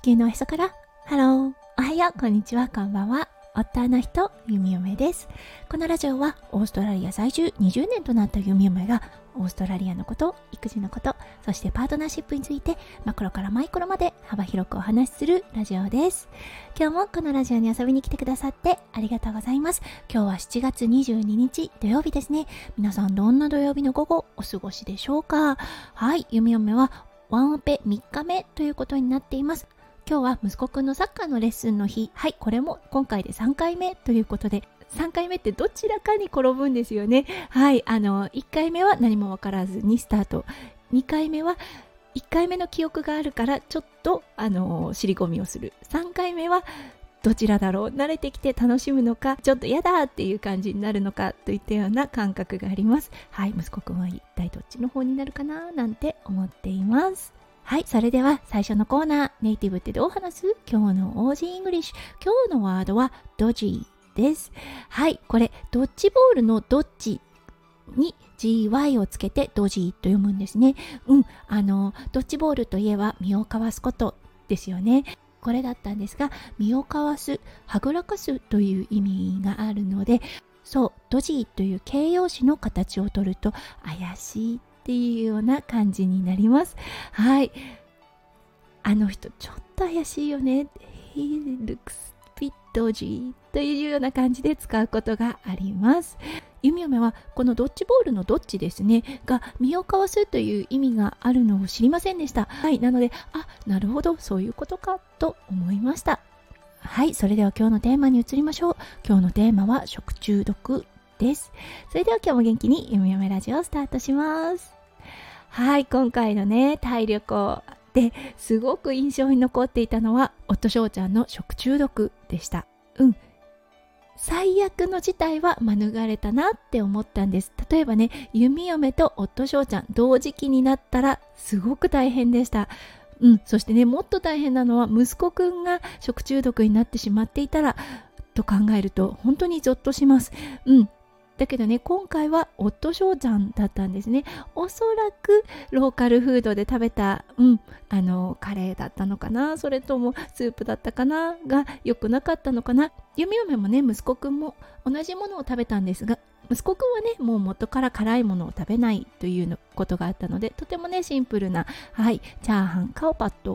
地球のおへそから。ハロー。おはよう。こんにちは。こんばんは。夫の人ゆみよめです。このラジオはオーストラリア在住20年となったゆみよめがオーストラリアのこと育児のことそしてパートナーシップについてマクロからマイクロまで幅広くお話しするラジオです。今日もこのラジオに遊びに来てくださってありがとうございます。今日は7月22日土曜日ですね。皆さんどんな土曜日の午後お過ごしでしょうか？はい。ゆみおめはワンオペ3日目ということになっています。今日は息子くんのサッカーのレッスンの日。はいこれも今回で3回目ということで3回目ってどちらかに転ぶんですよね。はいあの1回目は何も分からずにスタート。2回目は1回目の記憶があるからちょっとあの尻込みをする。3回目はどちらだろう慣れてきて楽しむのかちょっと嫌だっていう感じになるのかといったような感覚があります。はい息子くんは一体どっちの方になるかななんて思っています。はい、それでは最初のコーナー、ネイティブってどう話す？今日の Aussie English。今日のワードは dodgy です。はい、これ、ドッジボールの dodge に GY をつけて dodgy と読むんですね。うん、あの、ドッジボールといえば身をかわすことですよね。これだったんですが、身をかわす、はぐらかすという意味があるので、そう、 dodgy という形容詞の形をとると怪しいっていうような感じになります。はい。あの人ちょっと怪しいよね。He looks bit dodgy というような感じで使うことがあります。ゆみおめはこのドッジボールのどっちですね。が身をかわすという意味があるのを知りませんでした。はい。なのであなるほど。そういうことかと思いました。はい。それでは今日のテーマに移りましょう。今日のテーマは食中毒。です。それでは今日も元気にゆみよめラジオをスタートします。はい、今回のね、タイ旅行ですごく印象に残っていたのは、夫翔ちゃんの食中毒でした。うん。最悪の事態は免れたなって思ったんです。例えばね、弓嫁と夫翔ちゃん同時期になったらすごく大変でした。うん、そしてね、もっと大変なのは息子くんが食中毒になってしまっていたらと考えると本当にゾッとします。うん、だけどね今回は夫翔ちゃんだったんですね。おそらくローカルフードで食べたうんあのカレーだったのかな。それともスープだったかな。が良くなかったのかな。弓嫁もね息子くんも同じものを食べたんですが息子くんはねもう元から辛いものを食べないということがあったのでとてもねシンプルなはいチャーハンカオパット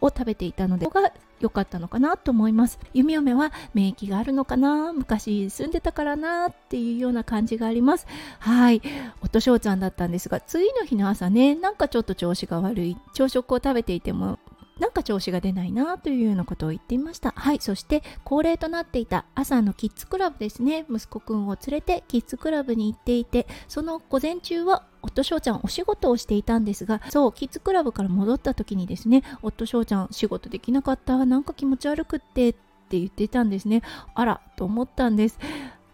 を食べていたのでが良かったのかなと思います。弓嫁は免疫があるのかな？昔住んでたからなっていうような感じがあります。はい。おとしょうちゃんだったんですが次の日の朝ねなんかちょっと調子が悪い。朝食を食べていてもなんか調子が出ないなというようなことを言っていました。はいそして恒例となっていた朝のキッズクラブですね。息子くんを連れてキッズクラブに行っていてその午前中は夫翔ちゃんお仕事をしていたんですがそうキッズクラブから戻った時にですね夫翔ちゃん仕事できなかったなんか気持ち悪くってって言ってたんですね。あらと思ったんです。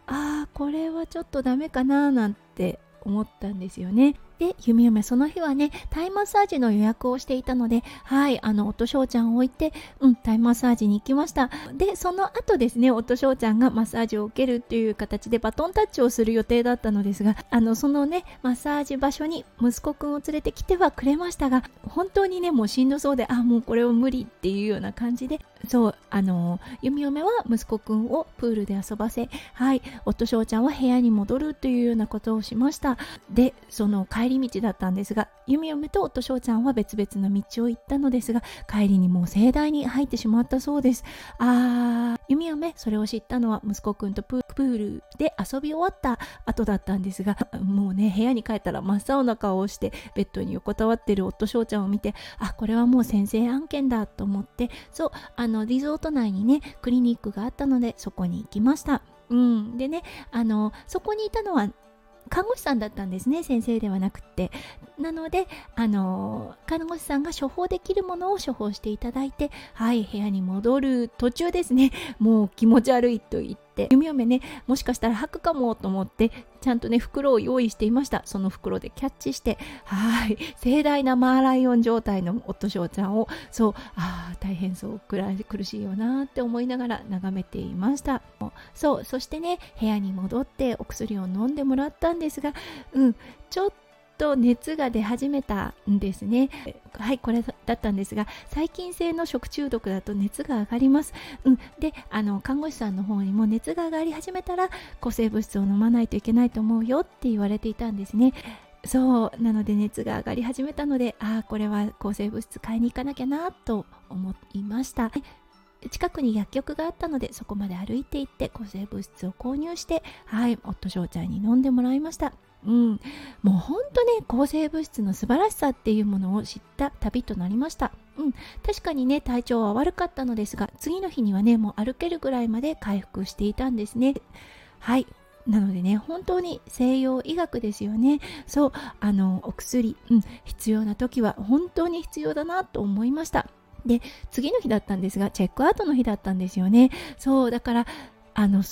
ああこれはちょっとダメかななんて思ったんですよね。で、ゆみゆめその日はね、タイマッサージの予約をしていたので、はい、あの、夫翔ちゃんを置いて、うん、タイマッサージに行きました。で、その後ですね、夫翔ちゃんがマッサージを受けるっていう形でバトンタッチをする予定だったのですが、あの、そのね、マッサージ場所に息子くんを連れてきてはくれましたが、本当にね、もうしんどそうで、あ、もうこれを無理っていうような感じで、そう、あの、ゆみ嫁は息子くんをプールで遊ばせ、はい、夫翔ちゃんは部屋に戻るというようなことをしました。で、その帰り道だったんですが弓嫁と夫翔ちゃんは別々の道を行ったのですが帰りにもう盛大に入ってしまったそうです。あー弓嫁それを知ったのは息子くんとプールで遊び終わった後だったんですがもうね部屋に帰ったら真っ青な顔をしてベッドに横たわってる夫翔ちゃんを見てあこれはもう先生案件だと思ってそうあのリゾート内にねクリニックがあったのでそこに行きました。うん、でねあのそこにいたのは看護師さんだったんですね先生ではなくって。なのであの看護師さんが処方できるものを処方していただいてはい部屋に戻る途中ですね。もう気持ち悪いと言ってって弓嫁ねもしかしたら吐くかもと思ってちゃんとね袋を用意していました。その袋でキャッチしてはい盛大なマーライオン状態の夫翔ちゃんをそうああ大変そう苦しいよなって思いながら眺めていました。そうそしてね部屋に戻ってお薬を飲んでもらったんですがうんちょっとと熱が出始めたんですね。はいこれだったんですが細菌性の食中毒だと熱が上がります、うん、であの看護師さんの方にも熱が上がり始めたら抗生物質を飲まないといけないと思うよって言われていたんですね。そうなので熱が上がり始めたのでああこれは抗生物質買いに行かなきゃなと思いました。近くに薬局があったのでそこまで歩いて行って抗生物質を購入してはい夫翔ちゃんに飲んでもらいました。うん、もう本当ね抗生物質の素晴らしさっていうものを知った旅となりました、うん、確かにね体調は悪かったのですが次の日にはねもう歩けるぐらいまで回復していたんですね。はい。なのでね本当に西洋医学ですよね。そうあのお薬、うん、必要な時は本当に必要だなと思いました。で次の日だったんですがチェックアウトの日だったんですよね。そうだからあの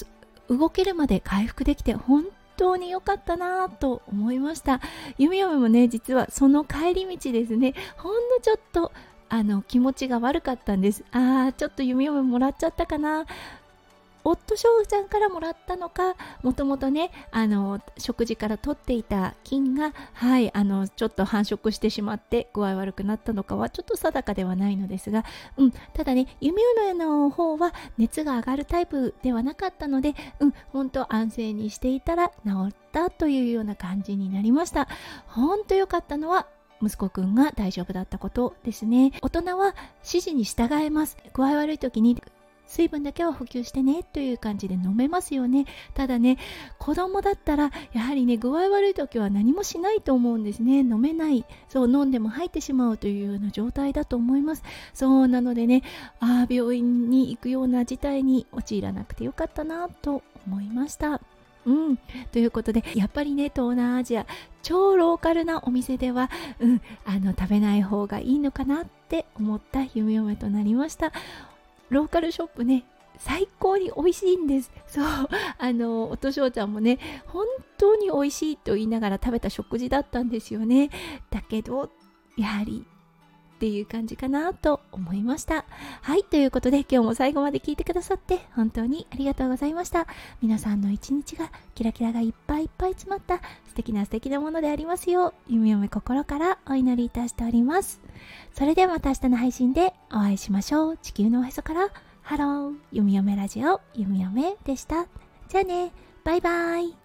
動けるまで回復できて本当に良かったなと思いました。弓嫁もね実はその帰り道ですねほんのちょっとあの気持ちが悪かったんです。あーちょっと弓嫁もらっちゃったかな。夫翔ちゃんからもらったのかもともとねあの食事から取っていた菌がはいあのちょっと繁殖してしまって具合悪くなったのかはちょっと定かではないのですが、うん、ただね弓嫁の方は熱が上がるタイプではなかったので、うん、本当安静にしていたら治ったというような感じになりました。本当良かったのは息子くんが大丈夫だったことですね。大人は指示に従えます。具合悪い時に水分だけは補給してねという感じで飲めますよね。ただね子供だったらやはりね具合悪い時は何もしないと思うんですね。飲めない。そう飲んでも入ってしまうというような状態だと思います。そうなのでねああ病院に行くような事態に陥らなくてよかったなと思いました。うん、ということでやっぱりね東南アジア超ローカルなお店では、うん、あの食べない方がいいのかなって思った夢嫁となりました。ローカルショップね最高に美味しいんです。そうあのおとしょうちゃんもね本当に美味しいと言いながら食べた食事だったんですよね。だけどやはりっていう感じかなと思いました。はいということで今日も最後まで聞いてくださって本当にありがとうございました。皆さんの一日がキラキラがいっぱいいっぱい詰まった素敵な素敵なものでありますようゆみよめ心からお祈りいたしております。それではまた明日の配信でお会いしましょう。地球のおへそから。ハロー。ゆみよめラジオ。ゆみよめでした。じゃあね。バイバイ。